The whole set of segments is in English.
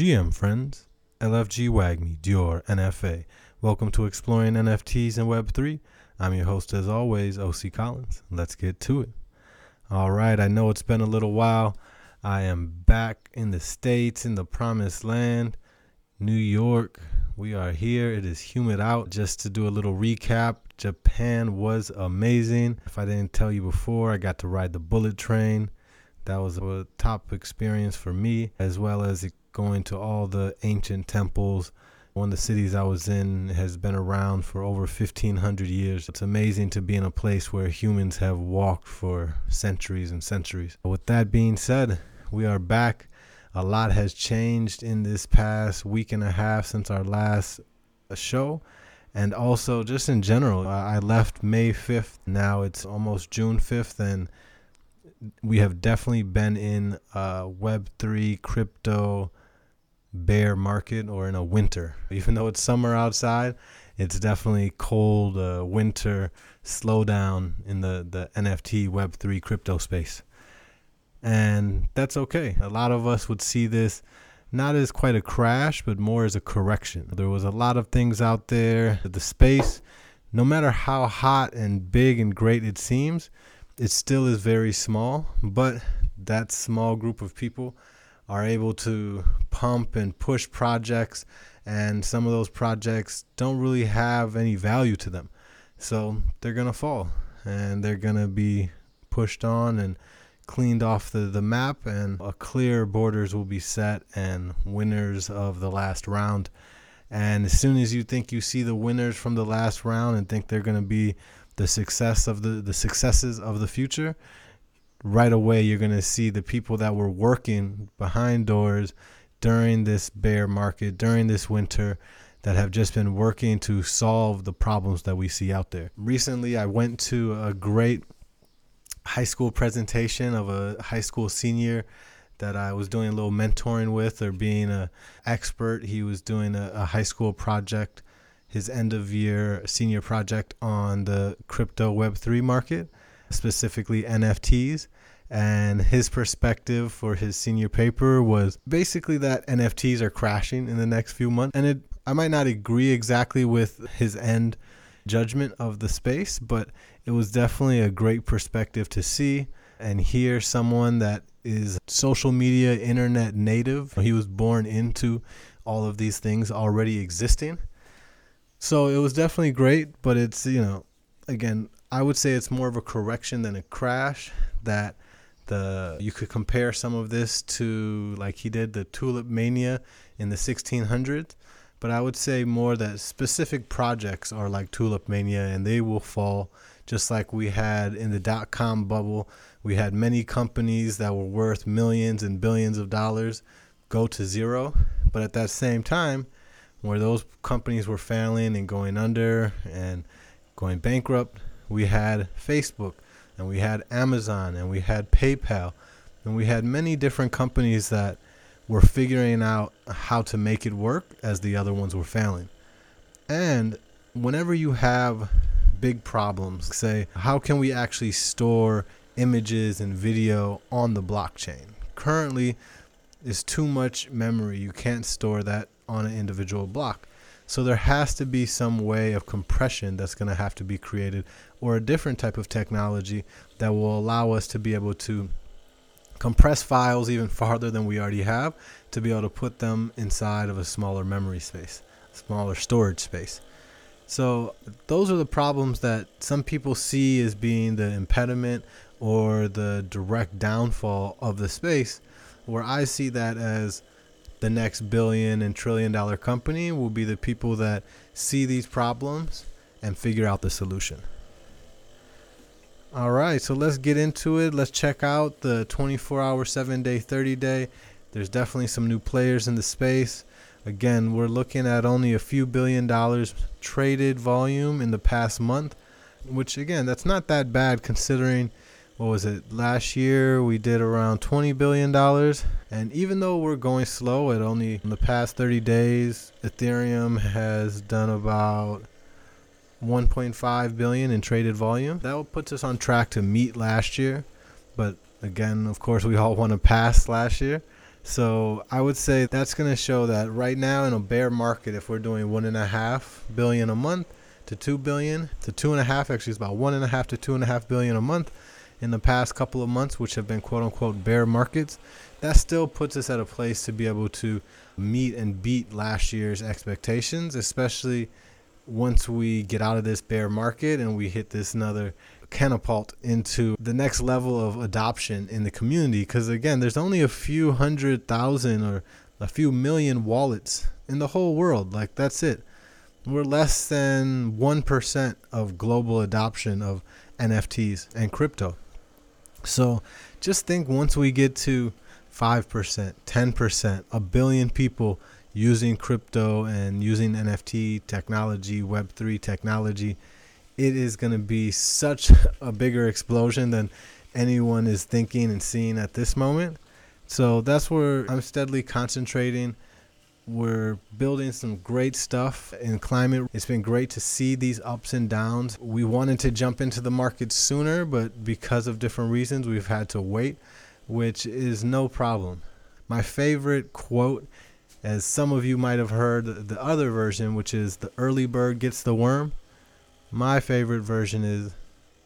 GM friends, LFG WAGMI, DYOR, NFA. Welcome to Exploring NFTs and Web3. I'm your host, as always, OC Collins. Let's get to it. All right, I know it's been a little while. I am back in the States, in the promised land, New York. We are here. It is humid out. Just to do a little recap, Japan was amazing. If I didn't tell you before, I got to ride the bullet train. That was a top experience for me, as well as going to all the ancient temples. One of the cities I was in has been around for over 1500 years. It's amazing to be in a place where humans have walked for centuries and centuries. With that being said, we are back. A lot has changed in this past week and a half since our last show. And also, just in general, I left May 5th. Now it's almost June 5th, and we have definitely been in uh, a Web3 crypto bear market or in a winter. Even though it's summer outside, it's definitely cold uh, winter slowdown in the, the NFT Web3 crypto space. And that's okay. A lot of us would see this not as quite a crash, but more as a correction. There was a lot of things out there. The space, no matter how hot and big and great it seems, it still is very small. But that small group of people are able to pump and push projects, and some of those projects don't really have any value to them. So they're going to fall and they're going to be pushed on and cleaned off the, the map, and a clear borders will be set and winners of the last round. And as soon as you think you see the winners from the last round and think they're going to be the success of the, the successes of the future, right away you're going to see the people that were working behind doors during this bear market, during this winter, that have just been working to solve the problems that we see out there. Recently, I went to a great high school presentation of a high school senior that I was doing a little mentoring with or being a expert. He was doing a, a high school project, his end of year senior project on the crypto web3 market specifically NFTs. And his perspective for his senior paper was basically that NFTs are crashing in the next few months. And it, I might not agree exactly with his end judgment of the space, but it was definitely a great perspective to see and hear someone that is social media internet native. He was born into all of these things already existing. So it was definitely great, but it's, you know, again, I would say it's more of a correction than a crash. That the you could compare some of this to like he did the tulip mania in the 1600s, but I would say more that specific projects are like tulip mania and they will fall. Just like we had in the dot com bubble. We had many companies that were worth millions and billions of dollars go to zero, but at that same time, where those companies were failing and going under and going bankrupt, we had Facebook and we had Amazon and we had PayPal and we had many different companies that were figuring out how to make it work as the other ones were failing. And whenever you have big problems, say, how can we actually store images and video on the blockchain? Currently, is too much memory. You can't store that on an individual block. So there has to be some way of compression that's going to have to be created or a different type of technology that will allow us to be able to compress files even farther than we already have to be able to put them inside of a smaller memory space, smaller storage space. So those are the problems that some people see as being the impediment or the direct downfall of the space, where I see that as the next billion and trillion dollar company will be the people that see these problems and figure out the solution. All right, so let's get into it. Let's check out the 24 hour, 7 day, 30 day. There's definitely some new players in the space. Again, we're looking at only a few billion dollars traded volume in the past month, which, again, that's not that bad considering what was it last year we did around 20 billion dollars. And even though we're going slow at only in the past 30 days ethereum has done about 1.5 billion in traded volume. That puts us on track to meet last year. But again of course we all want to pass last year. So I would say that's going to show that right now in a bear market, if we're doing one and a half billion a month to two billion to two and a half, actually it's about one and a half to two and a half billion a month in the past couple of months, which have been quote unquote bear markets, that still puts us at a place to be able to meet and beat last year's expectations, especially once we get out of this bear market and we hit this another catapult into the next level of adoption in the community. Because again, there's only a few hundred thousand or a few million wallets in the whole world. Like, that's it. We're less than 1% of global adoption of NFTs and crypto. So just think once we get to 5%, 10%, a billion people using crypto and using NFT technology, Web3 technology, it is going to be such a bigger explosion than anyone is thinking and seeing at this moment. So that's where I'm steadily concentrating. We're building some great stuff in climate. It's been great to see these ups and downs. We wanted to jump into the market sooner, but because of different reasons, we've had to wait, which is no problem. My favorite quote, as some of you might have heard the other version, which is the early bird gets the worm. My favorite version is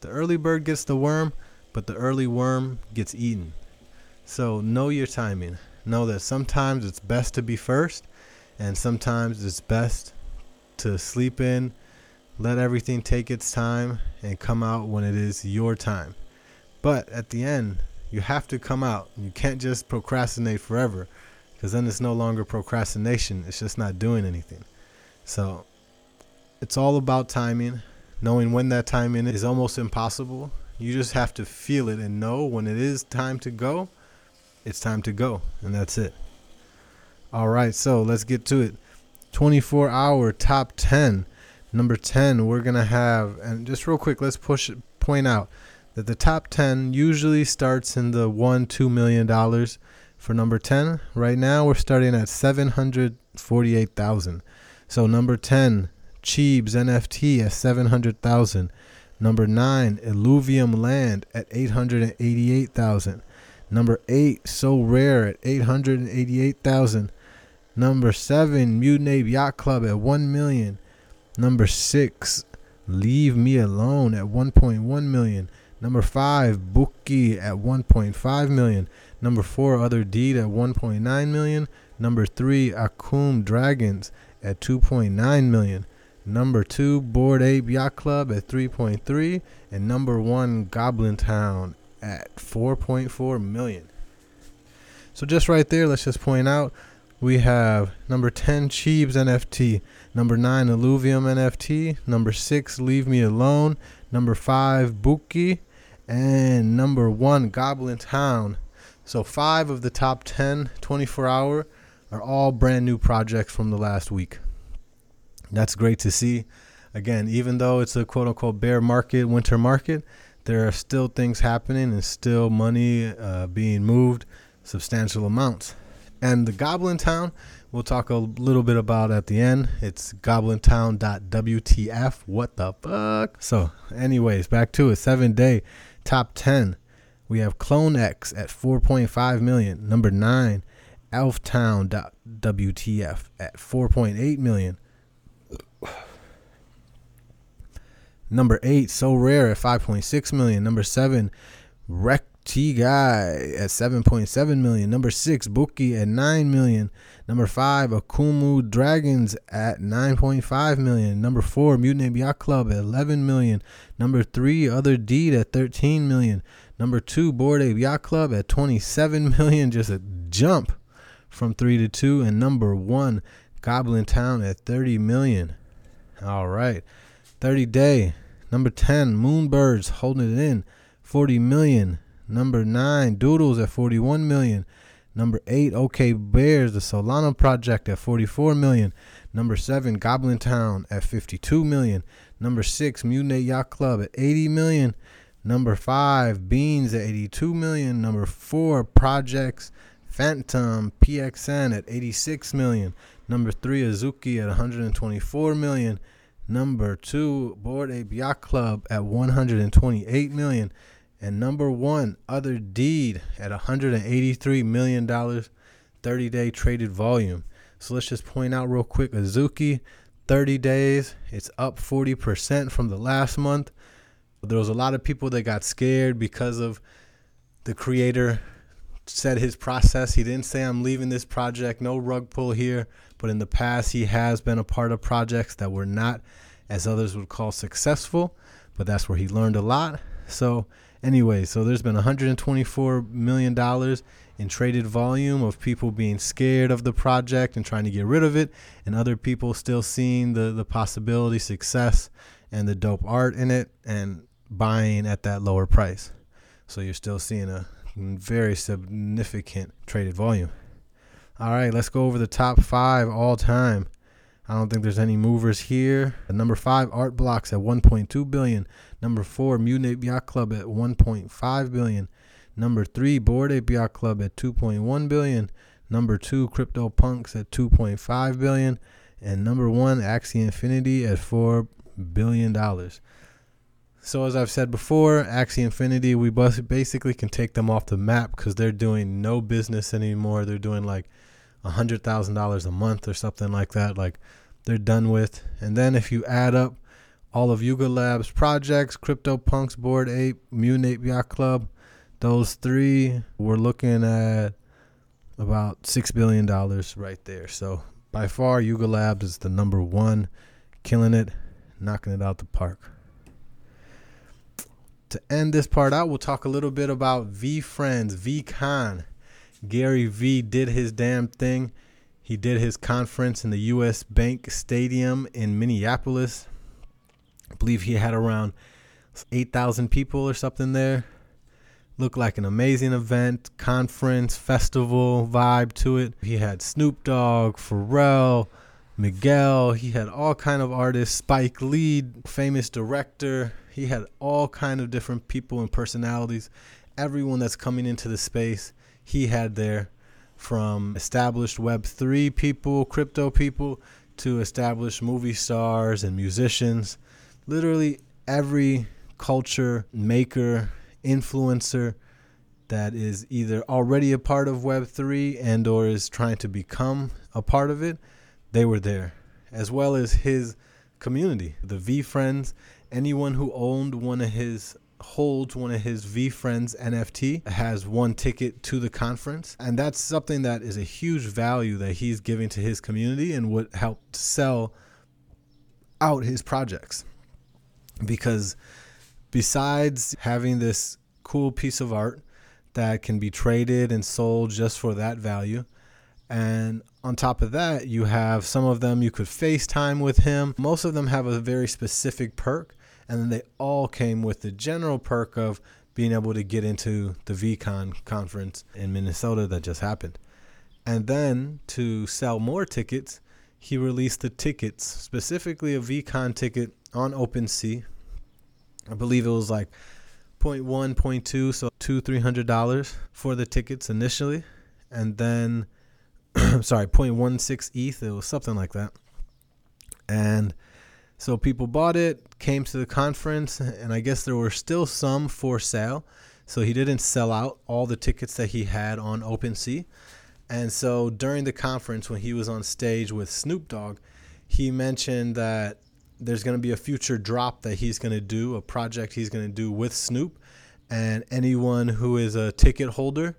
the early bird gets the worm, but the early worm gets eaten. So know your timing know that sometimes it's best to be first and sometimes it's best to sleep in, let everything take its time, and come out when it is your time. But at the end, you have to come out. You can't just procrastinate forever because then it's no longer procrastination, it's just not doing anything. So it's all about timing. Knowing when that timing is almost impossible. You just have to feel it and know when it is time to go it's time to go, and that's it. All right, so let's get to it. 24 hour top 10. Number 10, we're going to have, and just real quick, let's push point out that the top 10 usually starts in the one, $2 million for number 10. Right now, we're starting at 748,000. So number 10, Cheebs NFT at 700,000. Number 9, Illuvium Land at 888,000. Number eight, Sorare at 888,000. Number seven, Mutant Ape Yacht Club at 1 million. Number six, Leave Me Alone at 1.1 million. Number five, Boki at 1.5 million. Number four, Otherdeed at 1.9 million. Number three, Akumu Dragons at 2.9 million. Number two, Bored Ape Yacht Club at 3.3. And number one, Goblin Town at 4.4 million. So just right there, let's just point out we have number 10 Cheebs NFT, number 9 Illuvium NFT, number 6 Leave Me Alone, number 5 Boki, and number 1 Goblin Town. So 5 of the top 10 24 hour are all brand new projects from the last week. That's great to see. Again, even though it's a quote unquote bear market, winter market, there are still things happening and still money uh, being moved, substantial amounts. And the Goblin Town, we'll talk a little bit about at the end. It's goblintown.wtf. What the fuck? So, anyways, back to it. Seven day top 10. We have Clone X at 4.5 million. Number nine, elftown.wtf at 4.8 million. Number eight, Sorare at 5.6 million. Number seven, Wreck T Guy at 7.7 million. Number six, Boki at 9 million. Number five, Akumu Dragons at 9.5 million. Number four, Mutant Yacht Club at 11 million. Number three, Otherdeed at 13 million. Number two, Bored Ape Yacht Club at 27 million. Just a jump from three to two. And number one, Goblin Town at 30 million. All right. 30 Day. Number 10, Moonbirds holding it in, 40 million. Number 9, Doodles at 41 million. Number 8, Okay Bears, the Solana Project at 44 million. Number 7, Goblin Town at 52 million. Number 6, Mutant Yacht Club at 80 million. Number 5, Beans at 82 million. Number 4, Projects Phantom PXN at 86 million. Number 3, Azuki at 124 million. Number two, Bored Ape Yacht Club at 128 million, and number one, Otherdeed at 183 million dollars. 30 day traded volume. So let's just point out real quick Azuki, 30 days, it's up 40% from the last month. There was a lot of people that got scared because of the creator said his process. He didn't say, I'm leaving this project, no rug pull here. But in the past, he has been a part of projects that were not, as others would call, successful. But that's where he learned a lot. So, anyway, so there's been $124 million in traded volume of people being scared of the project and trying to get rid of it, and other people still seeing the, the possibility, success, and the dope art in it and buying at that lower price. So you're still seeing a very significant traded volume. All right, let's go over the top five all time. I don't think there's any movers here. Number five, Art Blocks at 1.2 billion. Number four, Mutant Ape Yacht Club at 1.5 billion. Number three, Bored Ape Yacht Club at 2.1 billion. Number two, Crypto Punks at 2.5 billion, and number one, Axie Infinity at four billion dollars. So as I've said before, Axie Infinity, we basically can take them off the map because they're doing no business anymore. They're doing like a hundred thousand dollars a month or something like that. Like they're done with. And then if you add up all of Yuga Labs projects, Crypto Punks, Bored Ape, Mutant Ape Yacht Club, those three, we're looking at about six billion dollars right there. So by far, Yuga Labs is the number one, killing it, knocking it out the park to end this part out, we'll talk a little bit about VeeFriends, V Con. Gary Vee did his damn thing. He did his conference in the US Bank Stadium in Minneapolis. I believe he had around 8,000 people or something there. Looked like an amazing event, conference, festival vibe to it. He had Snoop Dogg, Pharrell, Miguel. He had all kind of artists. Spike Lee, famous director. He had all kind of different people and personalities. Everyone that's coming into the space, he had there from established Web3 people, crypto people, to established movie stars and musicians. Literally every culture maker, influencer that is either already a part of Web3 and or is trying to become a part of it, they were there, as well as his community, the VeeFriends anyone who owned one of his holds one of his VeeFriends NFT has one ticket to the conference. And that's something that is a huge value that he's giving to his community and would help sell out his projects. Because besides having this cool piece of art that can be traded and sold just for that value, and on top of that, you have some of them you could FaceTime with him. Most of them have a very specific perk and then they all came with the general perk of being able to get into the VCon conference in Minnesota that just happened. And then to sell more tickets, he released the tickets, specifically a VCon ticket on OpenSea. I believe it was like 0.1, 0.2, so two, three hundred dollars for the tickets initially, and then sorry, 0.16 ETH. It was something like that, and so people bought it, came to the conference, and I guess there were still some for sale. So he didn't sell out all the tickets that he had on OpenSea. And so during the conference, when he was on stage with Snoop Dogg, he mentioned that there's going to be a future drop that he's going to do, a project he's going to do with Snoop. And anyone who is a ticket holder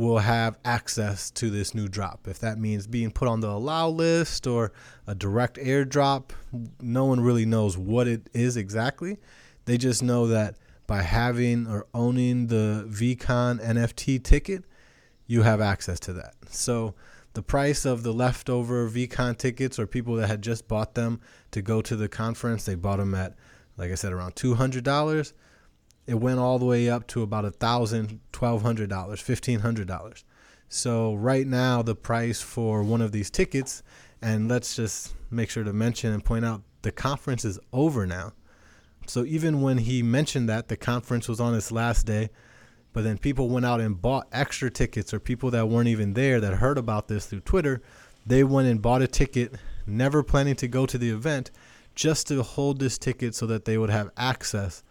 will have access to this new drop. If that means being put on the allow list or a direct airdrop, no one really knows what it is exactly. They just know that by having or owning the VCon NFT ticket, you have access to that. So the price of the leftover VCon tickets or people that had just bought them to go to the conference, they bought them at, like I said, around $200 it went all the way up to about a thousand, twelve hundred dollars, fifteen hundred dollars. So right now the price for one of these tickets, and let's just make sure to mention and point out the conference is over now. So even when he mentioned that the conference was on its last day, but then people went out and bought extra tickets or people that weren't even there that heard about this through Twitter, they went and bought a ticket, never planning to go to the event, just to hold this ticket so that they would have access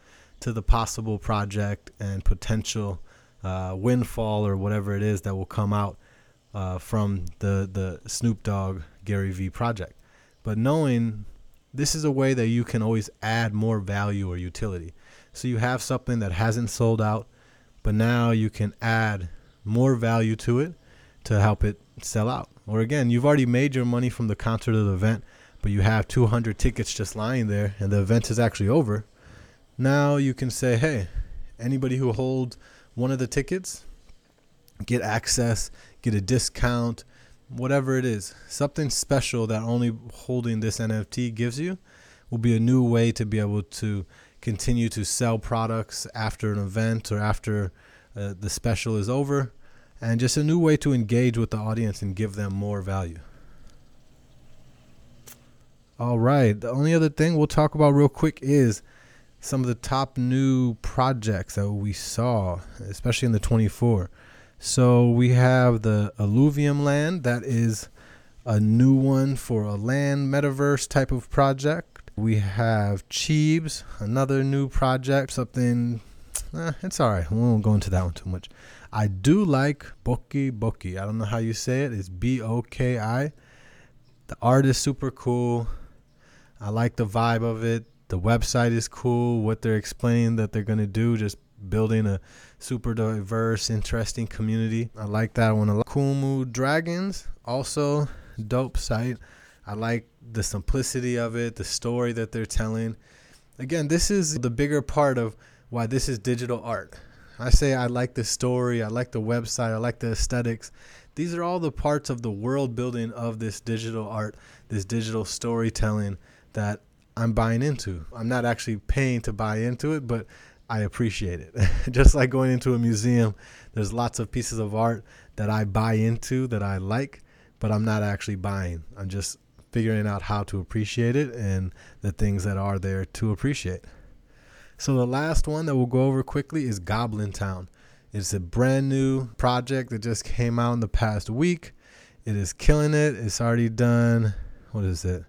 to the possible project and potential uh, windfall or whatever it is that will come out uh, from the the Snoop Dogg Gary Vee project, but knowing this is a way that you can always add more value or utility. So you have something that hasn't sold out, but now you can add more value to it to help it sell out. Or again, you've already made your money from the concert or the event, but you have 200 tickets just lying there and the event is actually over. Now you can say, hey, anybody who holds one of the tickets, get access, get a discount, whatever it is, something special that only holding this NFT gives you will be a new way to be able to continue to sell products after an event or after uh, the special is over, and just a new way to engage with the audience and give them more value. All right, the only other thing we'll talk about real quick is some of the top new projects that we saw, especially in the 24. So we have the Illuvium land that is a new one for a land metaverse type of project. We have Cheebs, another new project, something. Eh, it's all right. We won't go into that one too much. I do like Boki Boki. I don't know how you say it. It's B O K I. The art is super cool. I like the vibe of it. The website is cool. What they're explaining that they're going to do, just building a super diverse, interesting community. I like that one a lot. Kumu Dragons, also dope site. I like the simplicity of it, the story that they're telling. Again, this is the bigger part of why this is digital art. I say I like the story, I like the website, I like the aesthetics. These are all the parts of the world building of this digital art, this digital storytelling that I'm buying into. I'm not actually paying to buy into it, but I appreciate it. Just like going into a museum, there's lots of pieces of art that I buy into that I like, but I'm not actually buying. I'm just figuring out how to appreciate it and the things that are there to appreciate. So the last one that we'll go over quickly is Goblin Town. It's a brand new project that just came out in the past week. It is killing it. It's already done. What is it?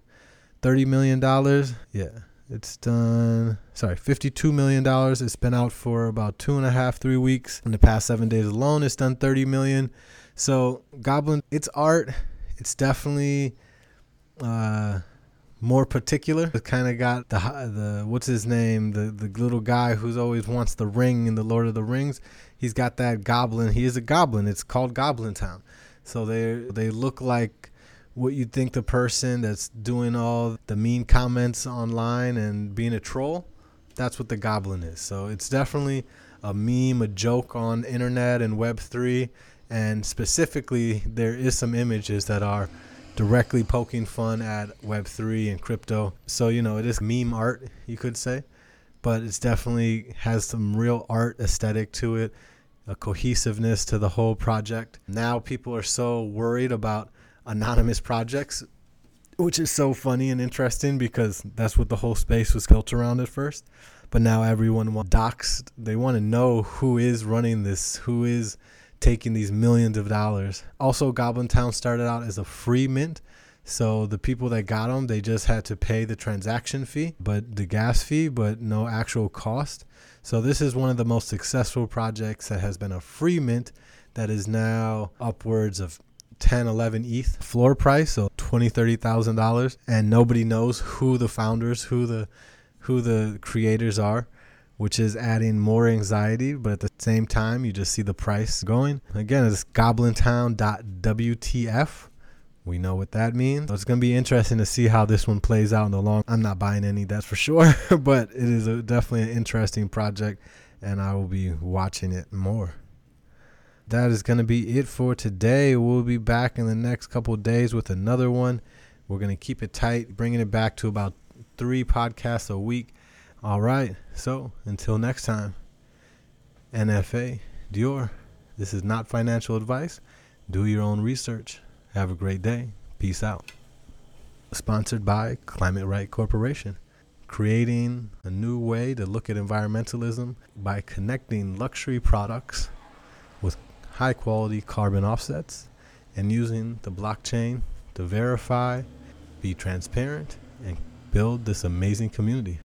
Thirty million dollars. Yeah, it's done, sorry, $52 million. It's been out for about two and a half, three weeks. In the past seven days alone, it's done 30 million. So, Goblin, it's art. It's definitely uh, more particular. It kind of got the, the, what's his name? The, the little guy who's always wants the ring in the Lord of the Rings. He's got that goblin. He is a goblin. It's called Goblin Town. So they they look like what you think the person that's doing all the mean comments online and being a troll, that's what the goblin is. So it's definitely a meme, a joke on internet and Web3. And specifically, there is some images that are directly poking fun at Web3 and crypto. So, you know, it is meme art, you could say, but it's definitely has some real art aesthetic to it, a cohesiveness to the whole project. Now people are so worried about anonymous projects, which is so funny and interesting because that's what the whole space was built around at first. But now everyone wants docs. They want to know who is running this, who is taking these millions of dollars. Also, Goblin Town started out as a free mint. So the people that got them, they just had to pay the transaction fee, but the gas fee, but no actual cost. So this is one of the most successful projects that has been a free mint that is now upwards of 10, 11 ETH floor price, so twenty, thirty thousand dollars, and nobody knows who the founders, who the who the creators are, which is adding more anxiety. But at the same time, you just see the price going. Again, it's goblintown.wtf. We know what that means. So it's going to be interesting to see how this one plays out in the long. I'm not buying any, that's for sure, but it is a, definitely an interesting project, and I will be watching it more that is going to be it for today. We'll be back in the next couple days with another one. We're going to keep it tight, bringing it back to about three podcasts a week. All right. So until next time, NFA, DYOR, this is not financial advice. Do your own research. Have a great day. Peace out. Sponsored by Climate Right Corporation creating a new way to look at environmentalism by connecting luxury products high quality carbon offsets and using the blockchain to verify, be transparent, and build this amazing community.